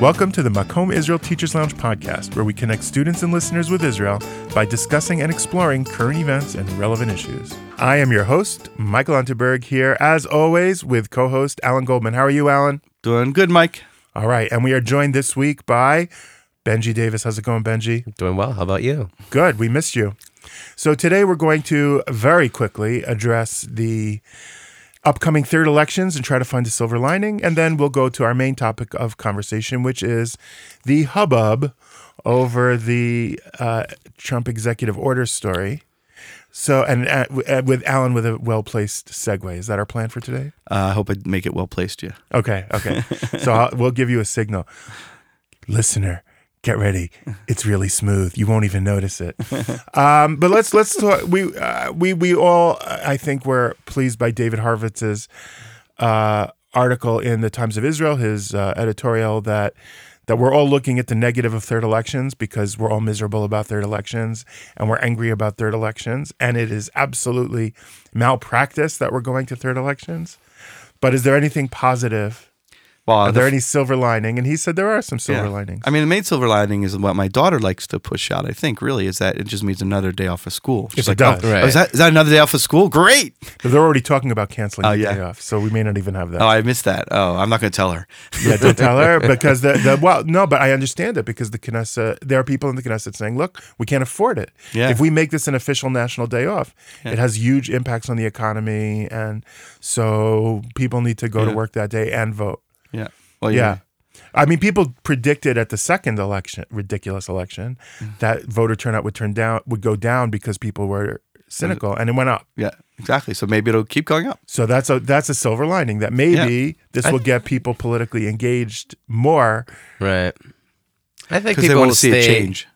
Welcome to the Makom Israel Teachers Lounge podcast, where we connect students and listeners with Israel by discussing and exploring current events and relevant issues. I am your host, Michael Unterberg, here as always with co host Alan Goldman. How are you, Alan? Doing good, Mike. All right. And we are joined this week by Benji Davis. How's it going, Benji? Doing well. How about you? Good. We missed you. So today we're going to very quickly address the upcoming third elections and try to find a silver lining. And then we'll go to our main topic of conversation, which is the hubbub over the uh, Trump executive order story. So, and uh, uh, with Alan with a well placed segue. Is that our plan for today? Uh, I hope I make it well placed. Yeah. Okay. Okay. so I'll, we'll give you a signal. Listener, get ready. It's really smooth. You won't even notice it. Um, but let's let's talk. We uh, we we all I think were pleased by David Horovitz's uh, article in the Times of Israel, his uh, editorial that that we're all looking at the negative of third elections because we're all miserable about third elections and we're angry about third elections and it is absolutely malpractice that we're going to third elections. But is there anything positive? Well, Are the there f- any silver lining? And he said there are some silver yeah. linings. I mean, the main silver lining is what my daughter likes to push out. I think really is that it just means another day off of school. She's it like, does. oh, Right. oh, is that is that another day off of school? Great. But they're already talking about canceling Oh, the yeah. day off, so we may not even have that. Oh, I missed that. Oh, I'm not going to tell her. yeah, don't tell her because the, the well, no, but I understand it because the Knesset, there are people in the Knesset saying, look, we can't afford it. Yeah. If we make this an official national day off, it has huge impacts on the economy, and so people need to go to work that day and vote. Yeah. Well, Yeah. I mean, people predicted at the second election, ridiculous election, Mm. that voter turnout would turn down, would go down because people were cynical, and it went up. Yeah. Exactly. So maybe it'll keep going up. So that's a that's a silver lining that maybe this will get people politically engaged more. Right. I think Because they people want to see stay, a change.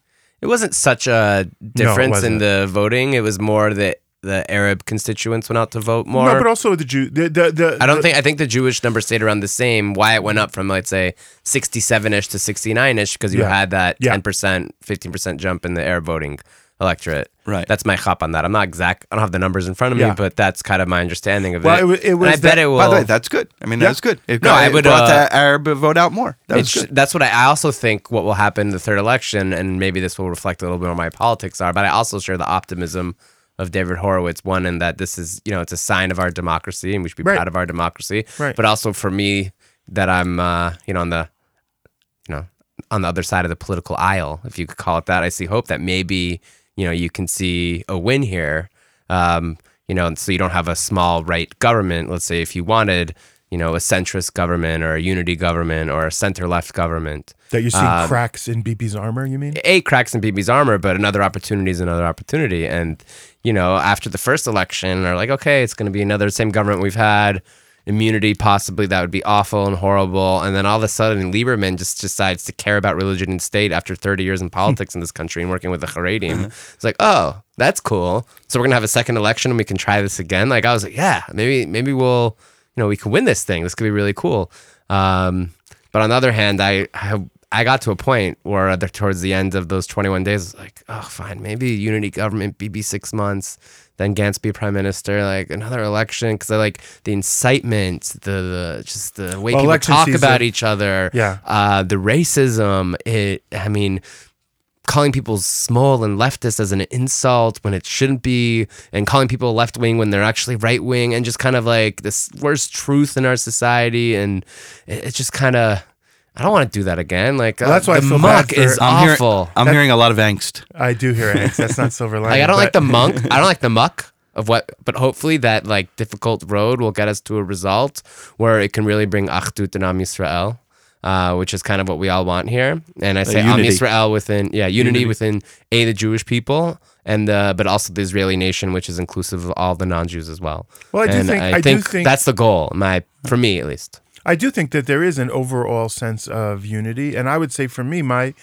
It wasn't such a difference in wasn't. the voting. It was more that the Arab constituents went out to vote more. no, but also the Jew. The, the, the, I don't think I think the Jewish number stayed around the same. Why it went up from let's say sixty-seven ish to sixty-nine ish because you Yeah. had that ten percent, fifteen percent jump in the Arab voting electorate. Right. That's my hop on that. I'm not exact. I don't have the numbers in front of me, Yeah. but that's kind of my understanding of Well, it. it wa- it And was I bet it will. By the way, that's good. I mean, Yeah. that's good. It, No, I it would, brought uh, that Arab vote out more. That was good. That's what I, I also think what will happen in the third election, and maybe this will reflect a little bit on my politics are, but I also share the optimism of David Horovitz, one in that this is, you know, it's a sign of our democracy and we should be Right. proud of our democracy. Right. But also for me that I'm uh, you know, on the you know, on the other side of the political aisle, if you could call it that, I see hope that maybe, you know, you can see a win here. Um, you know, and so you don't have a small right government. Let's say if you wanted, you know, a centrist government or a unity government or a center left government. that you see um, cracks in BB's armor. You mean? A cracks in BB's armor, but another opportunity is another opportunity. And, you know, after the first election, are like, okay, it's going to be another same government we've had, immunity possibly that would be awful and horrible. And then all of a sudden, Lieberman just decides to care about religion and state after 30 years in politics in this country and working with the Haredim. It's like, oh, that's cool. So we're gonna have a second election and we can try this again. Like I was like, yeah, maybe maybe we'll, you know, we can win this thing. This could be really cool. Um, but on the other hand, I, I I got to a point where the, towards the end of those 21 days, I was like, oh, fine, maybe unity government, BB six months, then Gantz be prime minister, like another election, because I like the incitement, the, the just the way Well, people talk season- about each other, Yeah. uh, the racism. It, I mean, calling people small and leftist as an insult when it shouldn't be, and calling people left wing when they're actually right wing, and just kind of like this worst truth in our society, and it, it's just kind of. I don't want to do that again. Like Well, that's uh, why I the feel bad muck for- is I'm hearing, awful. I'm hearing a lot of angst. I do hear angst. That's not silver lining. Like I don't like the monk. I don't like the muck of what, but hopefully that like difficult road will get us to a result where it can really bring achdut and Am Yisrael, uh, which is kind of what we all want here. And I say Am unity. Yisrael within, yeah, unity, Unity. within a the Jewish people and uh, but also the Israeli nation, which is inclusive of all the non-Jews as well. Well, I do and think- I, I think- that's the goal, my for me at least. I do think that there is an overall sense of unity, and I would say for me, my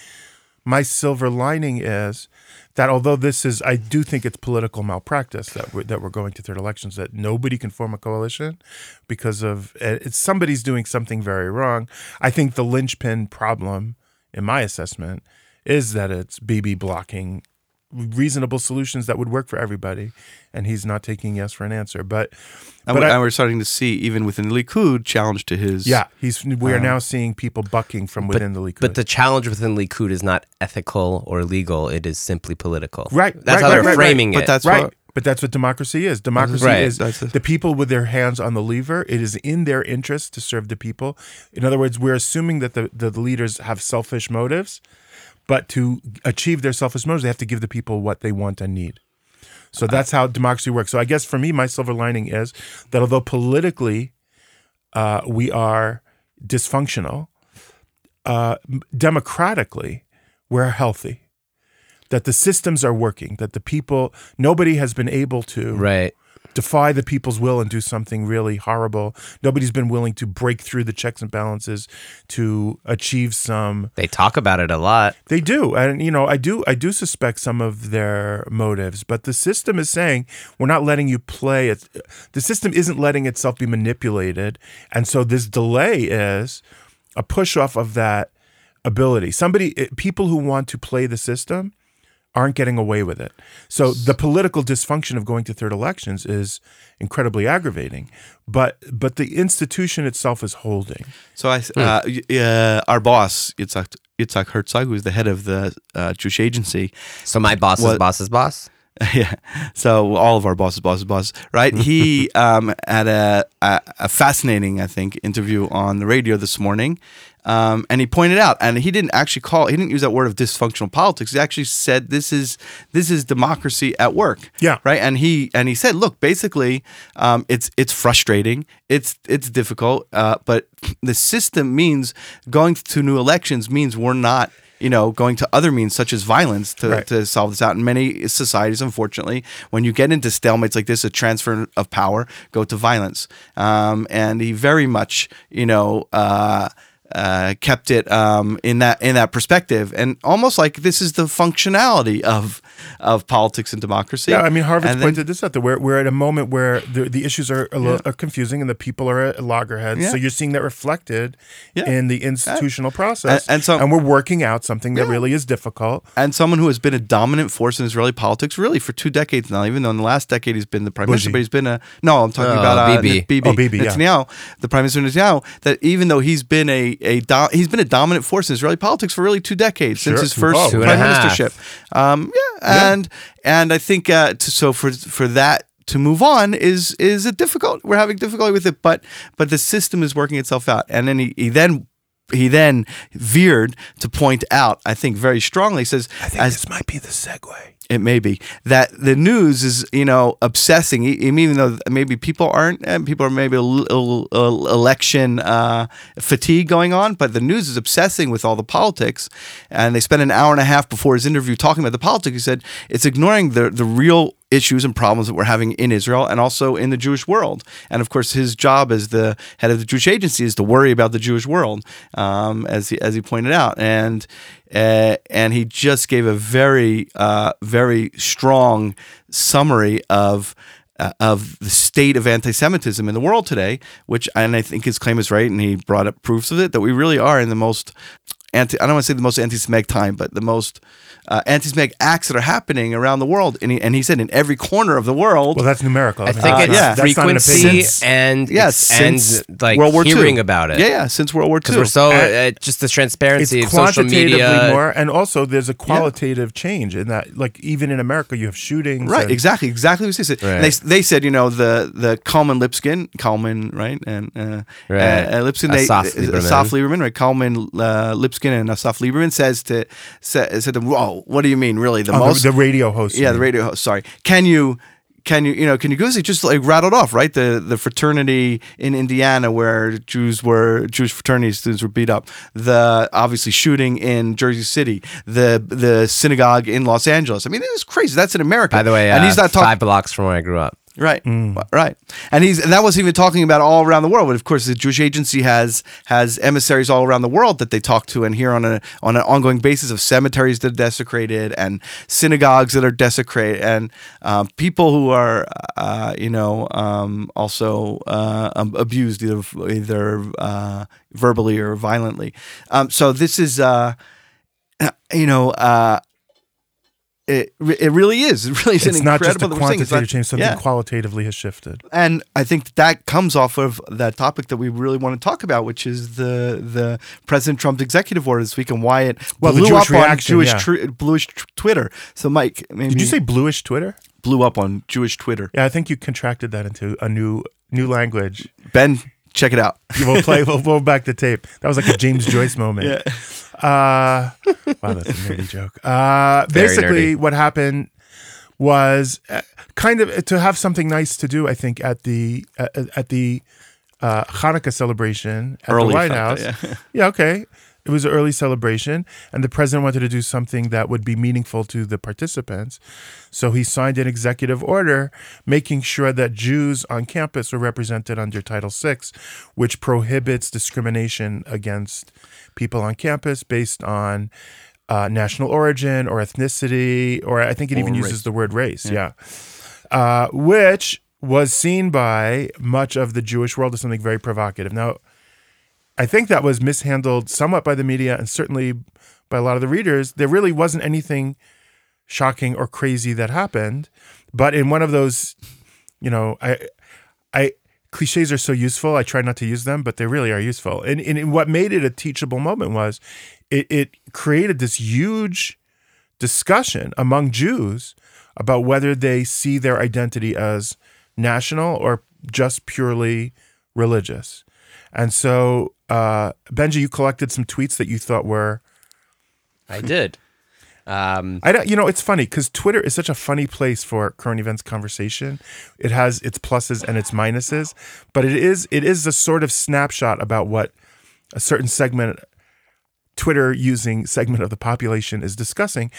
my silver lining is that although this is, I do think it's political malpractice that we're, that we're going to third elections, that nobody can form a coalition because of eh, somebody's doing something very wrong. I think the linchpin problem, in my assessment, is that it's BB blocking reasonable solutions that would work for everybody, and he's not taking yes for an answer. But And, but we, I- and we're starting to see even within the Likud challenge to his. yeah, he's we are Uh, now seeing people bucking from within the Likud. But the challenge within Likud is not ethical or legal; it is simply political. Right, That's right, how right, they're right, right. framing But it. that's right. what- but that's what democracy is. Democracy Right. is That's the people with their hands on the lever. It is in their interest to serve the people. In other words, we're assuming that the, the leaders have selfish motives, but to achieve their selfish motives, they have to give the people what they want and need. So that's how democracy works. So I guess for me, my silver lining is that although politically uh, we are dysfunctional, uh, democratically we're healthy. That the systems are working. That the people, nobody has been able to right. Defy the people's will and do something really horrible. Nobody's been willing to break through the checks and balances to achieve some They talk about it a lot. they do, and you know, I do, I do suspect some of their motives, but the system is saying we're not letting you play it. The system isn't letting itself be manipulated, and so this delay is a push off of that ability. Somebody, eh, people who want to play the system aren't getting away with it. So the political dysfunction of going to third elections is incredibly aggravating, but but the institution itself is holding. So I, uh, y- uh, our boss, Yitzhak, Yitzhak Herzog, who's the head of the uh, Jewish agency, So my boss's What- boss's boss. yeah. So all of our bosses, bosses, bosses, right? he um, had a, a, a fascinating, I think, interview on the radio this morning, um, and he pointed out, and he didn't actually call, he didn't use that word of dysfunctional politics. He actually said this is this is democracy at work. Yeah. Right. And he and he said, look, basically, um, it's it's frustrating, it's it's difficult, uh, but the system means going to new elections means we're not you know, going to other means such as violence to, Right. to solve this out. In many societies, unfortunately, when you get into stalemates like this, a transfer of power, go to violence. Um, and he very much, you know, uh, uh, kept it um, in that in that perspective, and almost like this is the functionality of of politics and democracy. Yeah, I mean, Horovitz And then- pointed this out. That we're, we're at a moment where the, the issues are, a little, are confusing and the people are at loggerheads. Yeah. So you're seeing that reflected Yeah. in the institutional process. And- and so- we're working out something that Yeah. really is difficult. and someone who has been a dominant force in Israeli politics really for two decades now. Even though in the last decade he's been the prime minister, but he's been a no. I'm talking Oh, about uh, Bibi. Bibi, Oh, Bibi, yeah. Netanyahu, the prime minister Netanyahu. That even though he's been a a do, he's been a dominant force in Israeli politics for really two decades since his first Oh, Two and prime ministership. Um, yeah, and and I think uh, to, so for for that. To move on is is a difficult. We're having difficulty with it, but but the system is working itself out. And then he, he then he then veered to point out, I think very strongly, says I think as this might be the segue. It may be that the news is, you know, obsessing. Even though maybe people aren't, people are maybe a little election uh, fatigue going on, but the news is obsessing with all the politics. And they spent an hour and a half before his interview talking about the politics. He said it's ignoring the the real issues and problems that we're having in Israel and also in the Jewish world. And of course, his job as the head of the Jewish agency is to worry about the Jewish world, um, as he, as he pointed out. And uh, and he just gave a very uh, very strong summary of. Uh, of the state of anti-Semitism in the world today, which and I think his claim is right, and he brought up proofs of it that we really are in the most anti. I don't want to say the most anti-Semitic time, but the most uh, anti-Semitic acts that are happening around the world. And he, and he said in every corner of the world. Well, that's numerical. I mean, think that's it's yeah. that's not an frequency opinion. Since- and yes, and since like World War II. hearing about it. yeah, yeah, since World War II. because we're so And- uh, just the It's transparency of social media. more, and also there's a qualitative change in that. Like even in America, you have shootings. Right, and- exactly, exactly what they said. Right. They, they said, you know, the the Kalman Liebskind, Kalman, right, and uh, Right. uh, Liebskind, they, Asaf uh, Lieberman. Asaf Lieberman, right? Kalman uh, Liebskind and Asaf Lieberman says to said, said to them, "Whoa, what do you mean, really? The Oh, most, the, radio host. yeah, the radio host. Sorry, can you?" Can you, you know, can you go see just like rattled off, right? The the fraternity in Indiana where Jews were Jewish fraternity students were beat up. The obviously shooting in Jersey City. The the synagogue in Los Angeles. I mean, it is crazy. That's in America. By the way, and uh, he's not talking. five blocks from where I grew up. Right, right, and he's and that wasn't even talking about all around the world. But of course, the Jewish Agency has has emissaries all around the world that they talk to and hear on a on an ongoing basis of cemeteries that are desecrated and synagogues that are desecrated and um, people who are uh, you know um, also uh, um, abused either either uh, verbally or violently. Um, so this is uh, you know. It it really is. It really is It's an not just a. Quantitative change; something yeah. qualitatively has shifted. And I think that comes off of that topic that we really want to talk about, which is the the President Trump's executive order this week and why it Well, blew up on Jewish yeah. tr- bluish tr- Twitter. So, Mike, maybe Did you say bluish Twitter? blew up on Jewish Twitter? Yeah, I think you contracted that into a new new language. Ben, check it out. We'll play. we'll roll back the tape. That was like a James Joyce moment. Yeah. Uh, wow, that's a nerdy joke. Uh, basically, nerdy. what happened was uh, kind of to have something nice to do. I think at the at, at the uh, Hanukkah celebration at Early the White Hanukkah, House. yeah. yeah, okay. It was an early celebration, and the president wanted to do something that would be meaningful to the participants. So he signed an executive order making sure that Jews on campus are represented under Title VI, which prohibits discrimination against people on campus based on uh, national origin or ethnicity, or I think it even Or uses the word race. Yeah. Uh, which was seen by much of the Jewish world as something very provocative. Now, I think that was mishandled somewhat by the media and certainly by a lot of the readers. There really wasn't anything shocking or crazy that happened, but in one of those, you know, I, I cliches are so useful. I try not to use them, but they really are useful. And, and what made it a teachable moment was it, it created this huge discussion among Jews about whether they see their identity as national or just purely religious. And so, uh, Benji, you collected some tweets that you thought were. I did. Um, I don't, you know, it's funny because Twitter is such a funny place for current events conversation. It has its pluses and its minuses, but it is it is a sort of snapshot about what a certain segment, Twitter using segment of the population is discussing.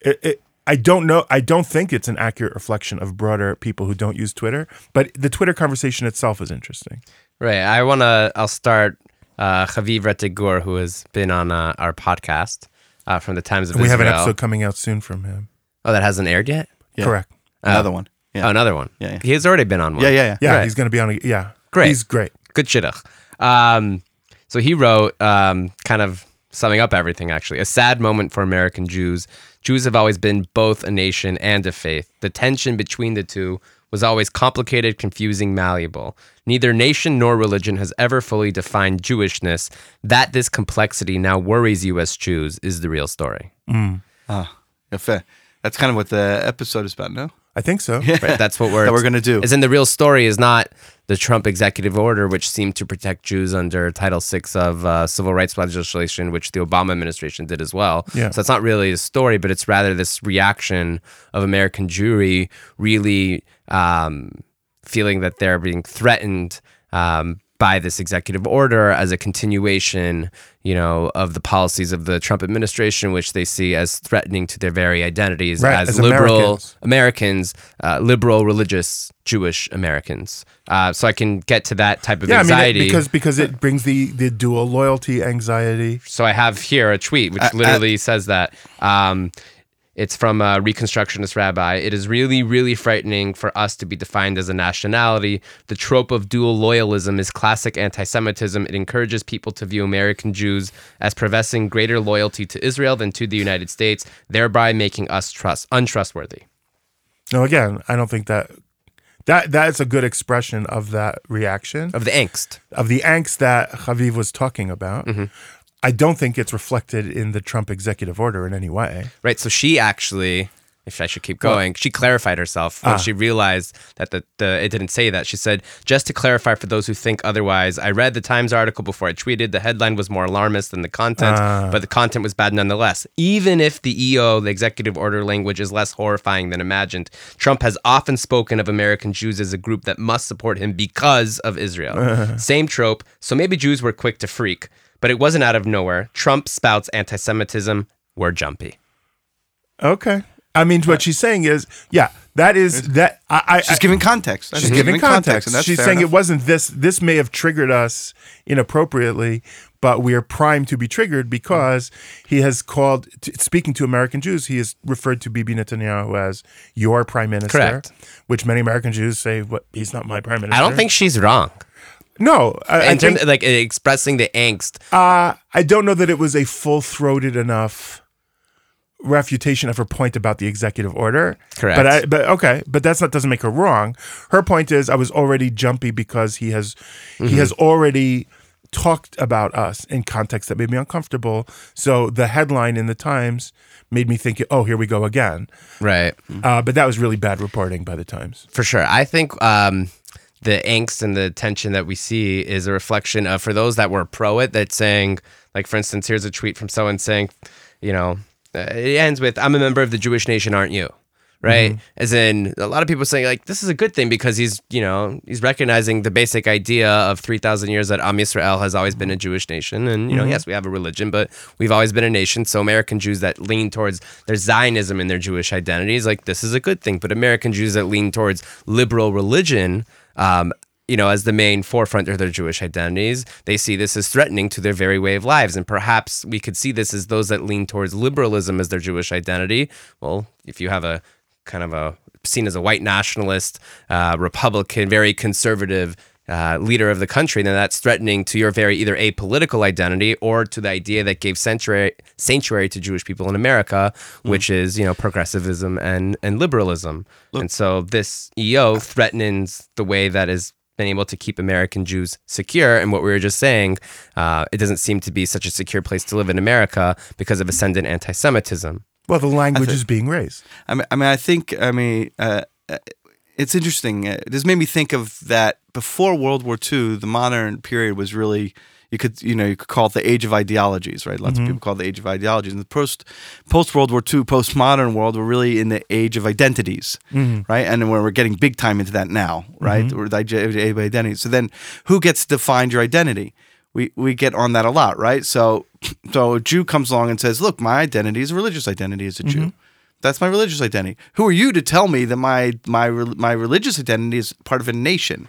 It, it, I don't know. I don't think it's an accurate reflection of broader people who don't use Twitter, but the Twitter conversation itself is interesting. Right. I want to, I'll start uh, Haviv Rettig Gur, who has been on uh, our podcast uh, from the Times of We have an episode coming out soon from him. Oh, that hasn't aired yet? Yeah. Correct. Another one. Yeah. Oh, another one. Yeah, yeah. He's already been on one. yeah, yeah, yeah. Yeah, Right. he's going to be on. A, yeah, Great. He's great. Good shidduch. Um, so he wrote, um, kind of summing up everything, actually. A sad moment for American Jews. Jews have always been both a nation and a faith. The tension between the two was always complicated, confusing, malleable. Neither nation nor religion has ever fully defined Jewishness. That this complexity now worries you as Jews is the real story. Ah, yafeh. That's kind of what the episode is about, no? I think so. Right? That's what we're That we're gonna do. As in, the real story is not the Trump executive order, which seemed to protect Jews under Title VI of uh, civil rights legislation, which the Obama administration did as well. Yeah. So it's not really a story, but it's rather this reaction of American Jewry really um, feeling that they're being threatened um, by this executive order as a continuation, you know, of the policies of the Trump administration, which they see as threatening to their very identities Right, as, as liberal Americans. Americans, uh, liberal, religious, Jewish Americans. Uh, so I can get to that type of Yeah, I mean, it, because because it brings the the dual loyalty anxiety. so I have here a tweet which Uh, literally says that. Um, it's from a Reconstructionist rabbi. It is really, really frightening for us to be defined as a nationality. The trope of dual loyalism is classic anti Semitism. It encourages people to view American Jews as professing greater loyalty to Israel than to the United States, thereby making us trust untrustworthy. No, again, I don't think that that that's a good expression of that reaction Of the angst. of the angst that Haviv was talking about. Mm-hmm. I don't think it's reflected in the Trump executive order in any way. Right. So she actually, if I should keep going, she clarified herself when Ah. she realized that the, the it didn't say that. She said, just to clarify for those who think otherwise, I read the Times article before I tweeted. The headline was more alarmist than the content, Ah. but the content was bad nonetheless. Even if the EO, the executive order language, is less horrifying than imagined, Trump has often spoken of American Jews as a group that must support him because of Israel. Same trope. So maybe Jews were quick to freak, but it wasn't out of nowhere. Trump spouts anti Semitism. We're jumpy. Okay. I mean, what she's saying is, yeah, that is that. I, I She's giving context. She's giving context. and that's She's saying enough. it wasn't this. This may have triggered us inappropriately, but we are primed to be triggered because he has called. t- Speaking to American Jews, he has referred to Bibi Netanyahu as your prime minister. Correct. Which many American Jews say, "What? He's not my prime minister." I don't think she's wrong. No, I, in terms think, of like expressing the angst. uh, I don't know that it was a full throated enough refutation of her point about the executive order. Correct. But I, but okay, but that's not doesn't make her wrong. Her point is I was already jumpy because he has he has already talked about us in context that made me uncomfortable. So the headline in the Times made me think, oh, here we go again. Right. Uh, but that was really bad reporting by the Times. For sure. I think um, the angst and the tension that we see is a reflection of, for those that were pro it, that's saying, like, for instance, here's a tweet from someone saying, you know, uh, it ends with, I'm a member of the Jewish nation, aren't you? Right. As in, a lot of people saying, like, this is a good thing because he's, you know, he's recognizing the basic idea of 3,000 years that Am Yisrael has always been a Jewish nation. And, you know, yes, we have a religion, but we've always been a nation. So American Jews that lean towards their Zionism in their Jewish identities, like, this is a good thing. But American Jews that lean towards liberal religion, um, you know, as the main forefront of their Jewish identities, they see this as threatening to their very way of lives. And perhaps we could see this as those that lean towards liberalism as their Jewish identity. Well, if you have a kind of a seen as a white nationalist, uh, Republican, very conservative uh, leader of the country, then that's threatening to your very either apolitical identity or to the idea that gave sanctuary sanctuary to Jewish people in America, which is you know progressivism and and liberalism. and so this EO threatens the way that is been able to keep American Jews secure. And what we were just saying, uh, it doesn't seem to be such a secure place to live in America because of ascendant anti-Semitism. Well, the language is being raised. I mean, I mean, I think, I mean, uh, uh, it's interesting. This made me think of that before World War II, the modern period was really you could you know you could call it the age of ideologies, right? Lots of mm-hmm. people call it the age of ideologies. And the post post World War II, postmodern world, we're really in the age of identities, mm-hmm. right? And when we're getting big time into that now, right? Mm-hmm. We're the age of identities. So then, who gets to define your identity? We we get on that a lot, right? So so a Jew comes along and says, "Look, my identity is a religious identity as a Jew." That's my religious identity. Who are you to tell me that my my my religious identity is part of a nation,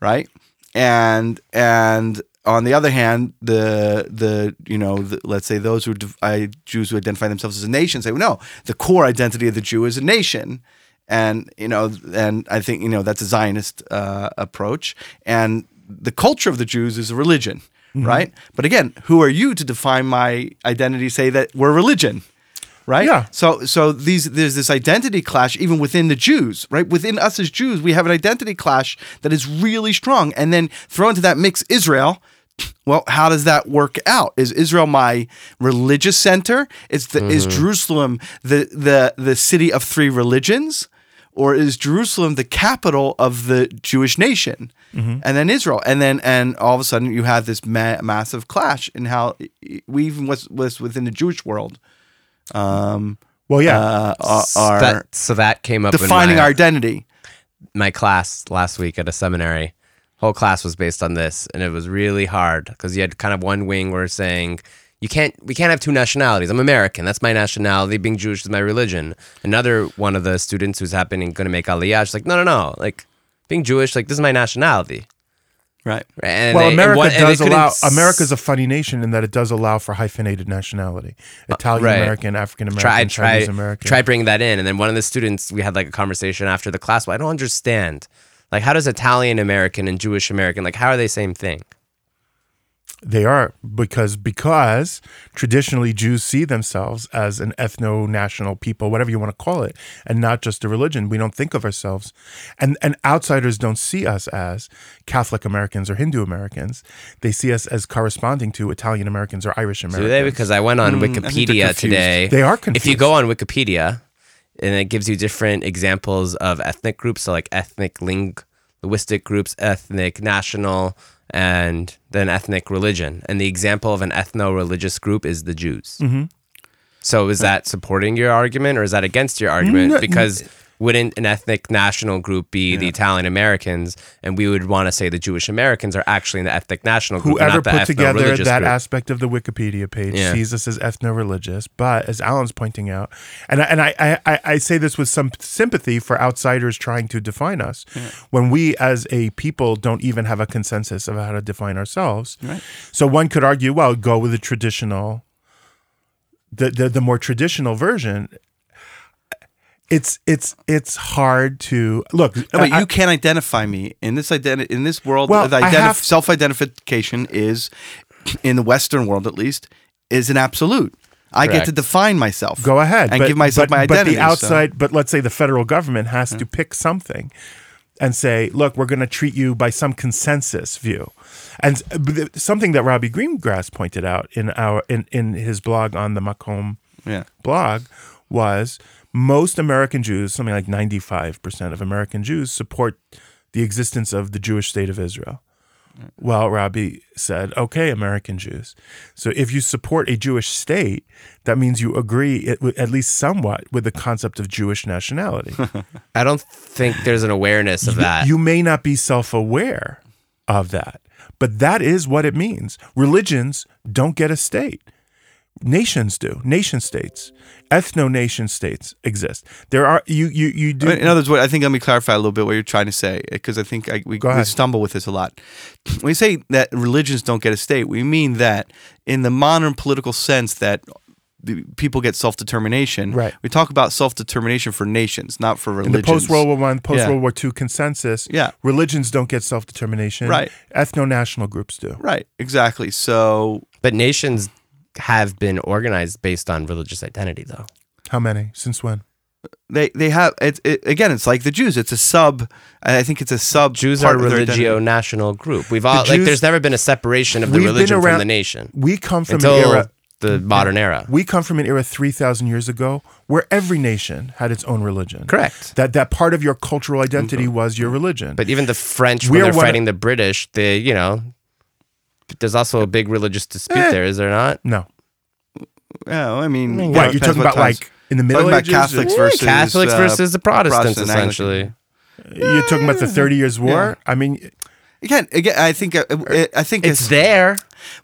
right? And and on the other hand, the the you know the, let's say those who I, Jews who identify themselves as a nation say, well, no, the core identity of the Jew is a nation, and you know, and I think you know that's a Zionist uh, approach, and the culture of the Jews is a religion, right? But again, who are you to define my identity? Say that we're religion right? Yeah. So so these there's this identity clash even within the Jews, right? Within us as Jews, we have an identity clash that is really strong. And then throw into that mix Israel. Well, how does that work out? Is Israel my religious center? Is the is mm-hmm. Jerusalem the the the city of three religions? Or is Jerusalem the capital of the Jewish nation, mm-hmm. and then Israel, and then and all of a sudden you have this ma- massive clash in how we even was within the Jewish world, um, Well, yeah. uh, are that, so that came up defining in my, our identity. my class last week at a seminary. Whole class was based on this, and it was really hard because you had kind of one wing where saying you can't, we can't have two nationalities. I'm American, that's my nationality. Being Jewish is my religion. Another one of the students who's happening going to make Aliyah, she's like, no, no, no, like being Jewish, like this is my nationality. Right. And well, they- America one- and they does couldn't allow. s- America's a funny nation in that it does allow for hyphenated nationality: uh, Italian right. American, African American, try try Chinese American. try bringing that in and then one of the students we had like a conversation after the class well, i don't understand like how does italian american and jewish american like how are they same thing They are because because traditionally Jews see themselves as an ethno-national people, whatever you want to call it, and not just a religion. We don't think of ourselves, and and outsiders don't see us as Catholic Americans or Hindu Americans. They see us as corresponding to Italian Americans or Irish do Americans. they because i went on Mm, I think they're wikipedia confused. today if you go on wikipedia and it gives you different examples of ethnic groups so like ethnic ling- linguistic groups ethnic national and then ethnic religion and the example of an ethno-religious group is the jews Mm-hmm. So is that supporting your argument or is that against your argument? No, because wouldn't an ethnic national group be the Italian Americans, and we would want to say the Jewish Americans are actually in the ethnic national group, Whoever not the put together that group. aspect of the Wikipedia page Yeah. sees us as ethno-religious, but as Alan's pointing out, and I, and I, I, I- I say this with some sympathy for outsiders trying to define us, when we as a people don't even have a consensus of how to define ourselves. Right. So one could argue, well, go with the traditional, the the, the more traditional version. It's it's it's hard to look. No, but I- you can't identify me in this identi- in this world. Well, the I identif- have- self-identification is, in the Western world at least, is an absolute. I get to define myself. Go ahead and but- give myself but- my But identity. the so- Hmm. outside, but let's say the federal government has to pick something and say, look, we're going to treat you by some consensus view. And uh, but the- something that Robbie Gringras pointed out in our in, in his blog on the Makom Yeah. blog was most American Jews, something like 95% of American Jews support the existence of the Jewish state of Israel. Well, Robbie said, okay, American Jews. So if you support a Jewish state, that means you agree, at, at least somewhat, with the concept of Jewish nationality. I don't think there's an awareness of that. You may not be self aware of that, but that is what it means. Religions don't get a state. Nations do. Nation states, ethno nation states exist. There are you you you do. In other words, I think let me clarify a little bit what you're trying to say because I think I, we, we stumble with this a lot. When we say that religions don't get a state, we mean that in the modern political sense that the people get self determination. Right. We talk about self determination for nations, not for religions in the post World War One, post Yeah. World War Two consensus, Yeah. religions don't get self determination. Right. Ethno national groups do. Right. Exactly. So but nations have been organized based on religious identity, though. How many? Since when? they they have it, it again. It's like the Jews. It's a sub. I think it's a sub. Jews are part a of their identity. religio-national group. We've all like Jews- there's never been a separation of the We've been religion around- from the nation We come from until an era. the modern era. We come from an era three thousand years ago where every nation had its own religion. Correct. That that part of your cultural identity mm-hmm. was your religion. But even the French, We're when they're one of- fighting the British, they you know, there's also a big religious dispute Eh. there, is there not? no. Yeah, I mean, What yeah, you're talking about? times. Like in the Middle Talking about Ages? Catholics versus Catholics uh, versus the Protestants, Protestant, Anglican. essentially. You're talking about the Thirty Years' War. I mean, Again, again, I think uh, uh, I think It's there.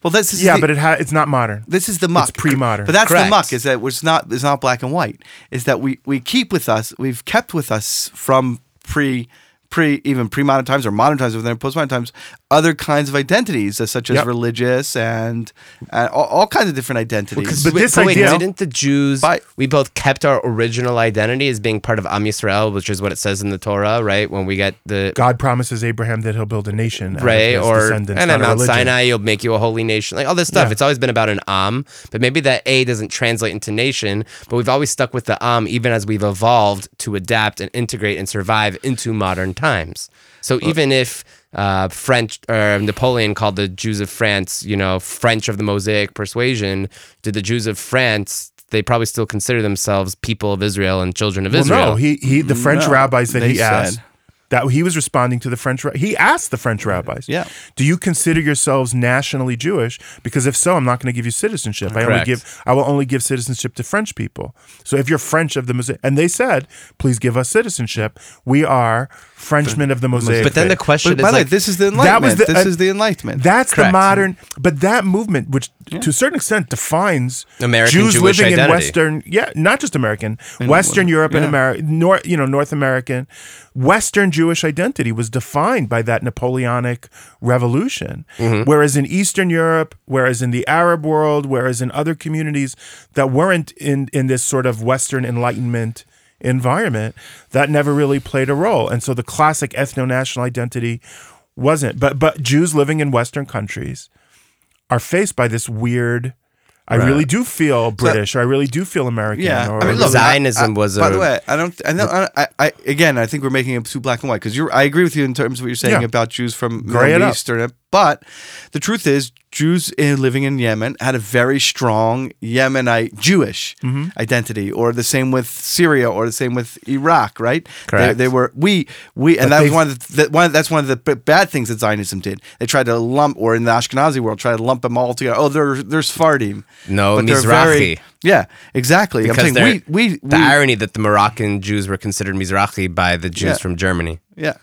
Well, this is yeah, the, but it ha- it's not modern. this is the muck. It's pre-modern. But that's Correct. the muck. Is that it's not it's not black and white. Is that we we keep with us. We've kept with us from pre pre even pre modern times or modern times within postmodern times other kinds of identities such as Yep. religious and uh, all, all kinds of different identities. But Wait, this but wait, idea- didn't the Jews? By- we both kept our original identity as being part of Am Yisrael, which is what it says in the Torah, right? When we get the God promises Abraham that he'll build a nation, right or and not at Mount religion. Sinai, he'll make you a holy nation, like all this stuff. Yeah. It's always been about an Am, but maybe that A doesn't translate into nation. But we've always stuck with the Am, even as we've evolved to adapt and integrate and survive into modern times. So even if uh, French or Napoleon called the Jews of France, you know, French of the Mosaic persuasion, did the Jews of France? They probably still consider themselves people of Israel and children of Well, Israel. no, he he the French No, rabbis that they he asked said- that he was responding to the French. He asked the French rabbis, Yeah. do you consider yourselves nationally Jewish? Because if so, I'm not going to give you citizenship. I only give I will only give citizenship to French people. So if you're French of the Mosaic, and they said, please give us citizenship. We are Frenchmen of the Mosaic. but then the question but is by the way, like, this is the Enlightenment. That enlightenment. was the- this uh, is the enlightenment. That's the modern, but that movement, which to a certain extent defines American Jews Jewish living in. Western, yeah, not just American, Western Europe and. America, North, you know, North American, Western Jewish identity was defined by that Napoleonic revolution. Mm-hmm. Whereas in Eastern Europe, whereas in the Arab world, whereas in other communities that weren't in in this sort of Western Enlightenment environment, that never really played a role. And so the classic ethno-national identity wasn't. But but Jews living in Western countries are faced by this weird. I really do feel British, or I really do feel American. Yeah, or I mean, look, Zionism I- I- was By a- the way, I don't. I know. I, I, I again, I think we're making it too black and white because you're. I agree with you in terms of what you're saying Yeah. about Jews from Gray Middle. Eastern. But the truth is, Jews in, living in Yemen had a very strong Yemenite Jewish Mm-hmm. identity, or the same with Syria, or the same with Iraq. Right? They, Correct. they were we we, and But that was one of the, that one. That's one of the b- bad things that Zionism did. They tried to lump, or in the Ashkenazi world, try to lump them all together. Oh, they're they're Sephardim. No, But Mizrahi. yeah, exactly. because I'm saying they're- we we, the irony that the Moroccan Jews were considered Mizrahi by the Jews Yeah. from Germany, Yeah.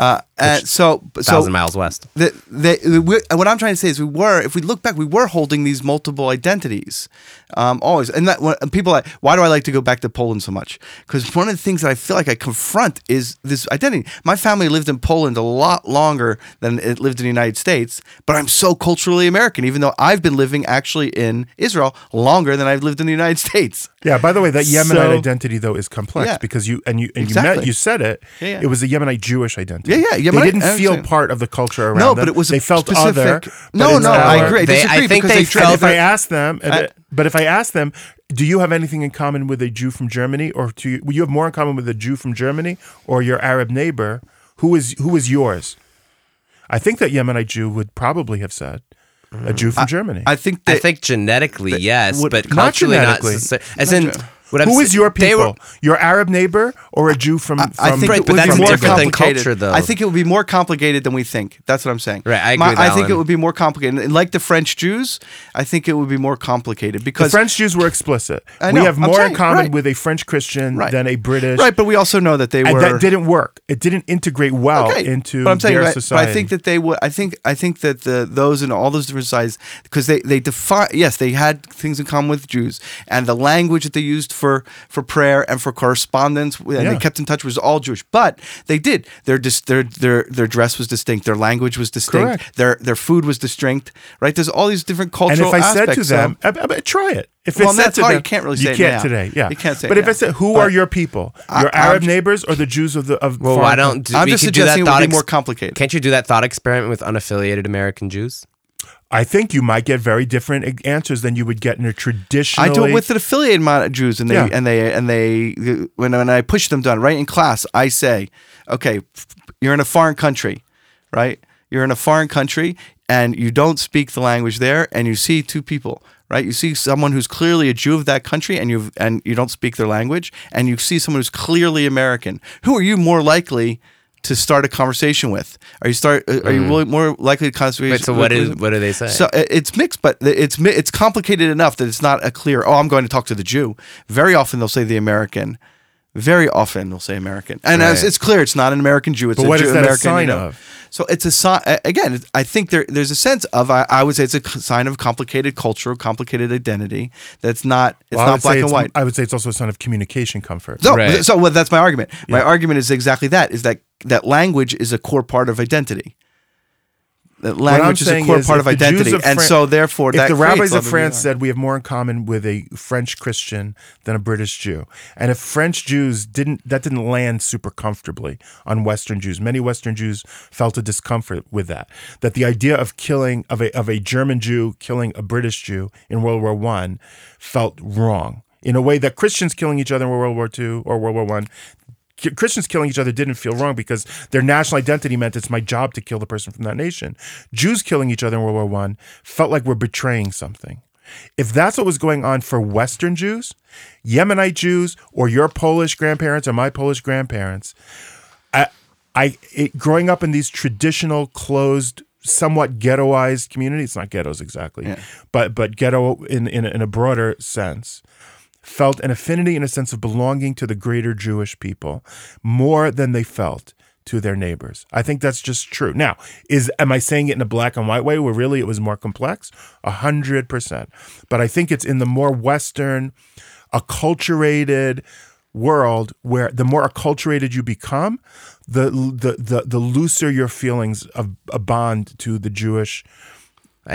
Uh, and so, so thousand miles west. the, the, what I'm trying to say is we were, if we look back, we were holding these multiple identities, um, always. And that when and people, like, why do I like to go back to Poland so much? Because one of the things that I feel like I confront is this identity. My family lived in Poland a lot longer than it lived in the United States, but I'm so culturally American, even though I've been living actually in Israel longer than I've lived in the United States. Yeah. By the way, that Yemenite So- identity though is complex Yeah. because you and you and you met you said it. Yeah, yeah. It was a Yemenite Jewish identity. Yeah, yeah, They didn't feel part of the culture around No, them. but it was a they felt specific- other. No, but it's no, I agree. I They- I disagree think because they they felt if I asked them, I- But if I ask them, do you have anything in common with a Jew from Germany, or do you, you have more in common with a Jew from Germany or your Arab neighbor? Who is who is yours? I think that Yemenite Jew would probably have said a Jew from Germany. I think I think genetically, yes, would- but Not culturally not. genetically. necessar- As in, what I'm Who sa- your people? were- your Arab neighbor or a Jew from? from I think Right, it but would that's be more different than complicated. culture, though. I think it would be more complicated than we think. That's what I'm saying. Right, I agree My- with I think it would be more complicated. And like the French Jews, I think it would be more complicated the because French Jews were explicit. I we have more saying, in common right. with a French Christian Right. than a British. right, but we also know that they and were that didn't work. It didn't integrate well okay. into but I'm saying, their society. But I think that they would. I think. I think that the those in all those different sides because they they define. Yes, they had things in common with Jews, and the language that they used for for prayer and for correspondence, and Yeah. they kept in touch was all Jewish. But they did. Their dis, their their their dress was distinct. Their language was distinct. Correct. Their their food was distinct. Right. There's all these different cultural. and cultural. if I said to them, so- I- I- try it. If Well, I that's to hard. them, You can't really you say you can't now. today. Yeah, You can't say But it if I now. said, who But are your people? I- Your I'm Arab ju- neighbors or the Jews of the of? Well, why don't do, I'm just could do that suggesting it would be more complicated. Can't you do that thought experiment with unaffiliated American Jews? I think you might get very different answers than you would get in a traditional. I do it with the affiliated mon- Jews, and they Yeah. and they and they when when I push them down right in class, I say, okay, f- you're in a foreign country, right? You're in a foreign country, and you don't speak the language there, and you see two people, right? You see someone who's clearly a Jew of that country, and you and you don't speak their language, and you see someone who's clearly American. Who are you more likely? To start a conversation with, are you start? uh, Are you really more likely to conversation? Wait, so what is what do they say? So it's mixed, but it's it's complicated enough that it's not a clear. Oh, I'm going to talk to the Jew. Very often they'll say the American. Very often they'll say American, and as it's clear, it's not an American Jew. It's But a what Jew, is that a American, sign you know. of? So it's a sign. Again, I think there there's a sense of. I, I would say it's a sign of complicated culture, complicated identity. That's not. It's Well, not say black and white. I would say it's also a sign of communication comfort. So, Right. so well, that's my argument. My argument is exactly that: is that that language is a core part of identity. That language is a core is part of identity, of and so therefore, if that the rabbis of France said we have more in common with a French Christian than a British Jew, and if French Jews didn't, that didn't land super comfortably on Western Jews. Many Western Jews felt a discomfort with that. That the idea of killing of a of a German Jew killing a British Jew in World War One felt wrong in a way that Christians killing each other in World War Two or World War One. Christians killing each other didn't feel wrong because their national identity meant it's my job to kill the person from that nation. Jews killing each other in World War One felt like we're betraying something. If that's what was going on for Western Jews, Yemenite Jews, or your Polish grandparents or my Polish grandparents, I, I it, growing up in these traditional, closed, somewhat ghettoized communities, it's not ghettos exactly, but but ghetto in, in, in a broader sense, felt an affinity and a sense of belonging to the greater Jewish people more than they felt to their neighbors. I think that's just true. Now, is am I saying it in a black and white way where really it was more complex? A hundred percent. But I think it's in the more Western, acculturated world where the more acculturated you become, the the the, the looser your feelings of a bond to the Jewish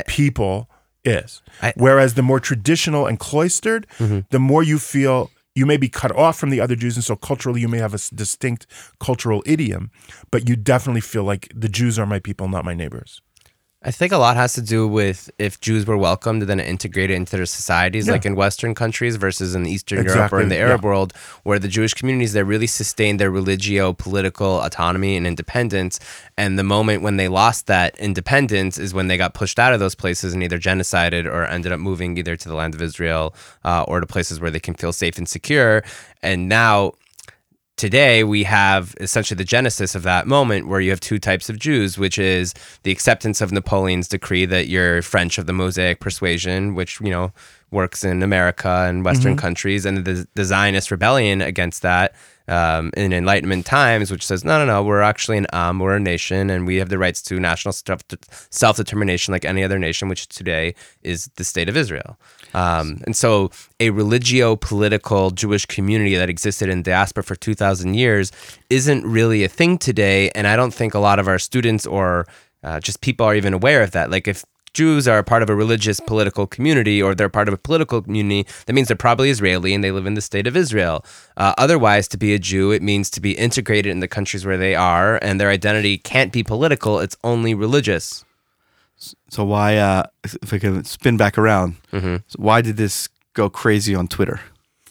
people is. I- Whereas the more traditional and cloistered, mm-hmm. the more you feel you may be cut off from the other Jews, and so culturally you may have a distinct cultural idiom, but you definitely feel like the Jews are my people, not my neighbors. I think a lot has to do with if Jews were welcomed and then integrated into their societies, Yeah. like in Western countries versus in Eastern Europe or in the Arab yeah. world, where the Jewish communities they really sustained their religio political autonomy and independence. And the moment when they lost that independence is when they got pushed out of those places and either genocided or ended up moving either to the land of Israel uh, or to places where they can feel safe and secure. And now today we have essentially the genesis of that moment where you have two types of Jews, which is the acceptance of Napoleon's decree that you're French of the Mosaic persuasion, which, you know, works in America and Western mm-hmm. countries, and the, the Zionist rebellion against that um, in Enlightenment times, which says, no, no, no, we're actually an um, we're a nation, and we have the rights to national self determination like any other nation, which today is the state of Israel. Um, and so, a religio political Jewish community that existed in diaspora for 2,000 years isn't really a thing today. And I don't think a lot of our students or uh, just people are even aware of that. Like, if Jews are part of a religious political community or they're part of a political community, that means they're probably Israeli and they live in the state of Israel. Uh, otherwise, to be a Jew, it means to be integrated in the countries where they are, and their identity can't be political, it's only religious. So why, uh, if I can spin back around, Mm-hmm. so why did this go crazy on Twitter?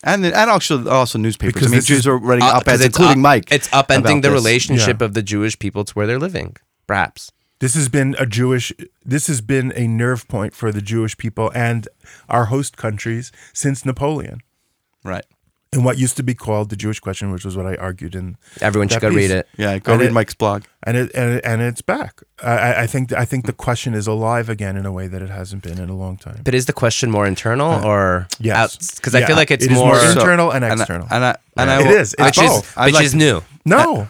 And then, and also also newspapers. Because I mean, this Jews are writing Uh, op-eds, 'cause it's including up- Mike. It's upending the this. relationship Yeah. of the Jewish people to where they're living, perhaps. This has been a Jewish. This has been a nerve point for the Jewish people and our host countries since Napoleon, Right. in what used to be called the Jewish question, which was what I argued in. Everyone should That go read it. Yeah. Go And read it- Mike's blog. and it and, it, and it's back. I- I, I think I think the question is alive again in a way that it hasn't been in a long time. But is the question more internal uh, or Yes. Because I Yeah, feel like it's it is more. more So- internal and And I- external. And I, and I It will- is. It's which both. I'd which like is new. no, uh,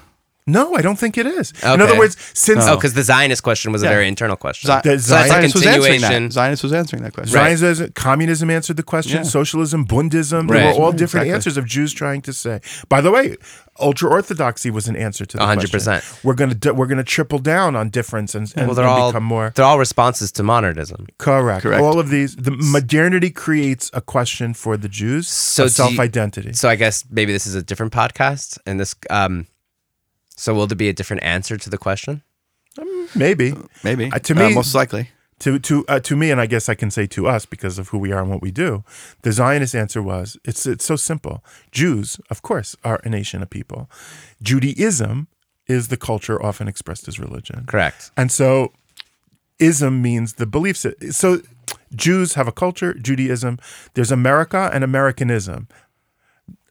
no, I don't think it is. In other words, since Oh, because the Zionist question was a very internal question. Zi- The so that's a Zionist was answering continuation. that. Zionist was answering that question. Right. Zionism, communism answered the question. Yeah. Socialism, Bundism, they Right. were all different Exactly. answers of Jews trying to say. By the way, ultra orthodoxy was an answer to the 100%. question. We're gonna we're gonna triple down on difference and, and, Well, they're and all become more they're all responses to modernism. correct. Correct. All of these, the modernity creates a question for the Jews So of self identity. So I guess maybe this is a different podcast, and this. Um, so will there be a different answer to the question? Maybe Maybe. Uh, to Uh, me- most likely. to to uh, to me, and I guess I can say to us because of who we are and what we do. The Zionist answer was it's it's so simple. Jews, of course, are a nation of people. Judaism is the culture often expressed as religion, Correct. and so ism means the beliefs. So Jews have a culture. Judaism. There's America and Americanism.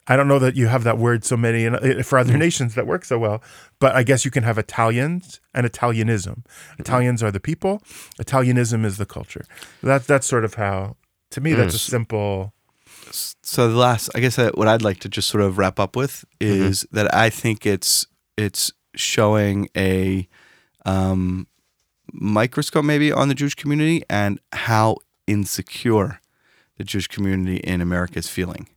I don't know that you have that word so many in, for other nations that work so well, but I guess you can have Italians and Italianism. Italians are the people, Italianism is the culture. That that's sort of how to me that's a simple So the last, I guess, uh, what I'd like to just sort of wrap up with Mm-hmm. is that I think it's it's showing a um, microscope maybe on the Jewish community and how insecure the Jewish community in America is feeling.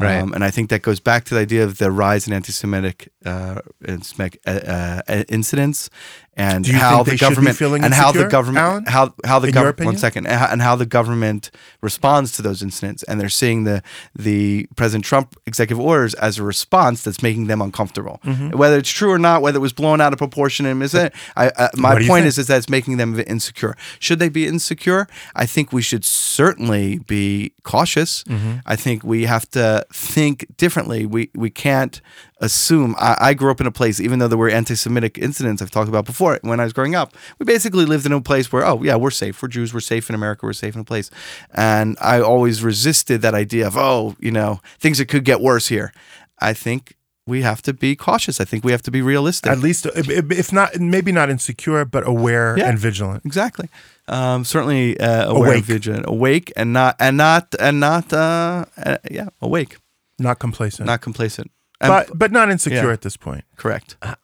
Right. Um, and I think that goes back to the idea of the rise in anti-Semitic uh, anti-Semitic, uh, uh, incidents and how the government and how the government Alan? how how the government one second. And how, the government responds to those incidents. And they're seeing the the President Trump executive orders as a response that's making them uncomfortable. Mm-hmm. whether it's true or not whether it was blown out of proportion and is it I, uh, my What do you point is is that it's making them insecure. Should they be insecure? I think we should certainly be cautious. Mm-hmm. I think we have to think differently. We we can't assume I, I grew up in a place even though there were anti-semitic incidents i've talked about before when i was growing up we basically lived in a place where oh yeah we're safe. We're jews. We're safe in america. We're safe in a place. And i always resisted that idea of oh you know things that could get worse here. I think we have to be cautious. I think we have to be realistic. At least if not maybe not insecure but aware Yeah. and vigilant. exactly. Um, certainly uh, aware Awake. vigilant. Awake and not and not and not uh, uh, yeah awake. Not complacent. not complacent And- but but not insecure yeah. at this point. Correct. And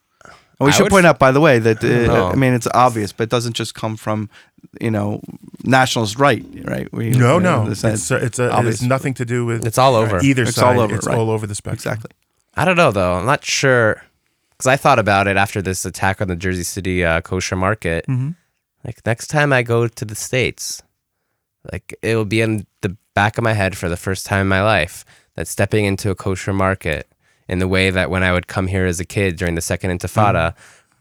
we I should point f- out, by the way, that know. uh, I mean it's obvious, but it doesn't just come from you know nationalist right, right? We, No, you know, no. this- It's a, it's a, it has nothing to do with It's all over. either It's side. all over, it's right. all over the spectrum. exactly. I don't know though. I'm not sure because I thought about it after this attack on the Jersey City uh, kosher market. Mhm. Like next time I go to the states, like it will be in the back of my head for the first time in my life that stepping into a kosher market in the way that when I would come here as a kid during the second Intifada,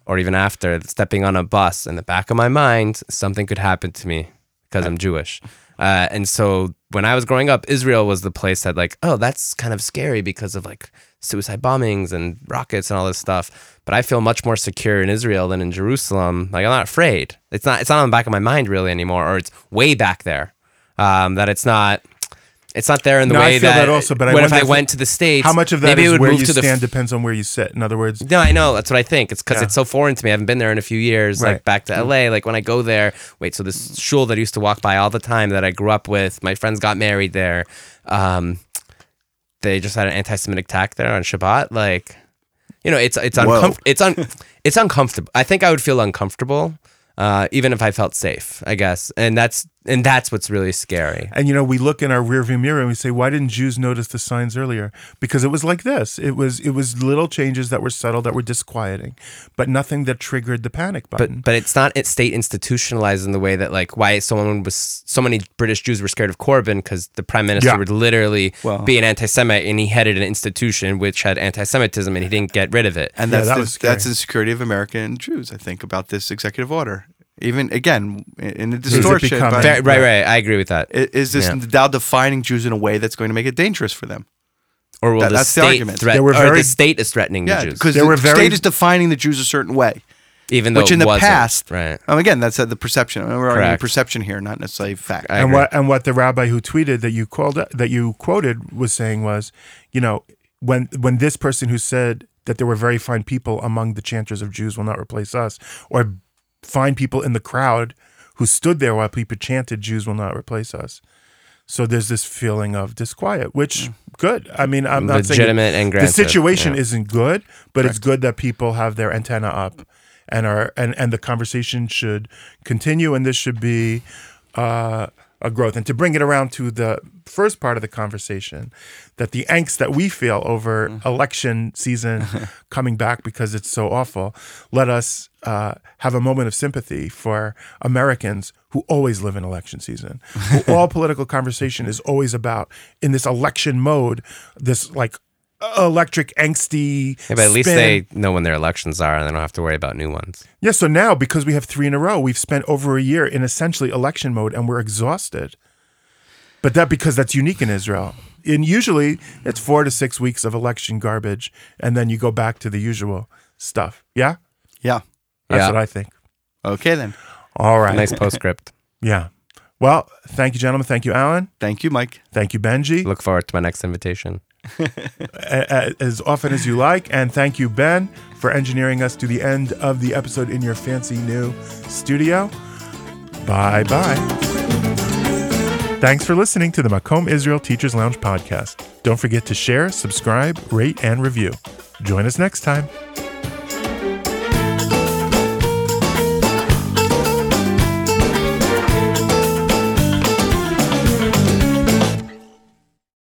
or even after, stepping on a bus in the back of my mind, something could happen to me because I'm Jewish. Uh, and so when I was growing up, Israel was the place that like, oh, that's kind of scary because of like suicide bombings and rockets and all this stuff. But I feel much more secure in Israel than in Jerusalem. Like I'm not afraid. It's not. It's not on the back of my mind really anymore, or it's way back there. Um, that it's not. It's not there in the No, I feel that. that also, but I what if I went to the states? How much of that maybe it would where move you to the stand depends on where you sit. In other words, no, I know. That's what I think. It's because Yeah. it's so foreign to me. I haven't been there in a few years. Like Right. back to LA. Like when I go there, wait. So this shul that I used to walk by all the time that I grew up with, my friends got married there. Um, they just had an anti-Semitic attack there on Shabbat. Like, you know, it's it's uncomfortable. It's un it's uncomfortable. I think I would feel uncomfortable, uh, even if I felt safe. I guess, and that's and that's what's really scary. And you know, we look in our rearview mirror and we say, "Why didn't Jews notice the signs earlier?" Because it was like this. It was it was little changes that were subtle that were disquieting, but nothing that triggered the panic button. But but it's not it state institutionalized in the way that like why someone was so many British Jews were scared of Corbyn because the prime minister Yeah. would literally Well- be an anti-Semite and he headed an institution which had anti-Semitism and he didn't get rid of it. And Yeah, that's that the, was scary. that's the security of American Jews. I think about this executive order. Even again, in a it distortion, becoming- but Fair- right, right. I agree with that. Is is this Yeah. now defining Jews in a way that's going to make it dangerous for them? Or will That- the that's the state argument. threat? Were or very- the state is threatening Yeah, the Jews, because They the were very- state is defining the Jews a certain way. even though which it in the wasn't. past, right? Um, again, that's uh, the perception. We're arguing Correct. perception here, not necessarily fact. I and agree. what and what the rabbi who tweeted that you called that you quoted was saying was, you know, when when this person who said that there were very fine people among the chanters of Jews will not replace us, or fine people in the crowd who stood there while people chanted Jews will not replace us. So there's this feeling of disquiet, which good. I mean, I'm not saying Legitimate and the situation yeah. isn't good, but it's good that people have their antenna up and are and and the conversation should continue and this should be uh, a growth. And to bring it around to the first part of the conversation, that the angst that we feel over election season coming back because it's so awful, let us uh, have a moment of sympathy for Americans who always live in election season. all political conversation is always about in this election mode, this like electric angsty. Yeah, but at least spin. they know when their elections are, and they don't have to worry about new ones. Yeah, so now because we have three in a row, we've spent over a year in essentially election mode and we're exhausted. But that because that's unique in Israel. And usually it's four to six weeks of election garbage and then you go back to the usual stuff. Yeah? yeah. That's Yeah. what I think. Okay then. All right. Nice postscript. Yeah. Well, thank you, gentlemen. Thank you, Alan. Thank you, Mike. Thank you, Benji. Look forward to my next invitation. As often as you like. And thank you, Ben, for engineering us to the end of the episode in your fancy new studio. Bye bye. Thanks for listening to the Makom Israel Teachers Lounge podcast. Don't forget to share, subscribe, rate, and review. Join us next time.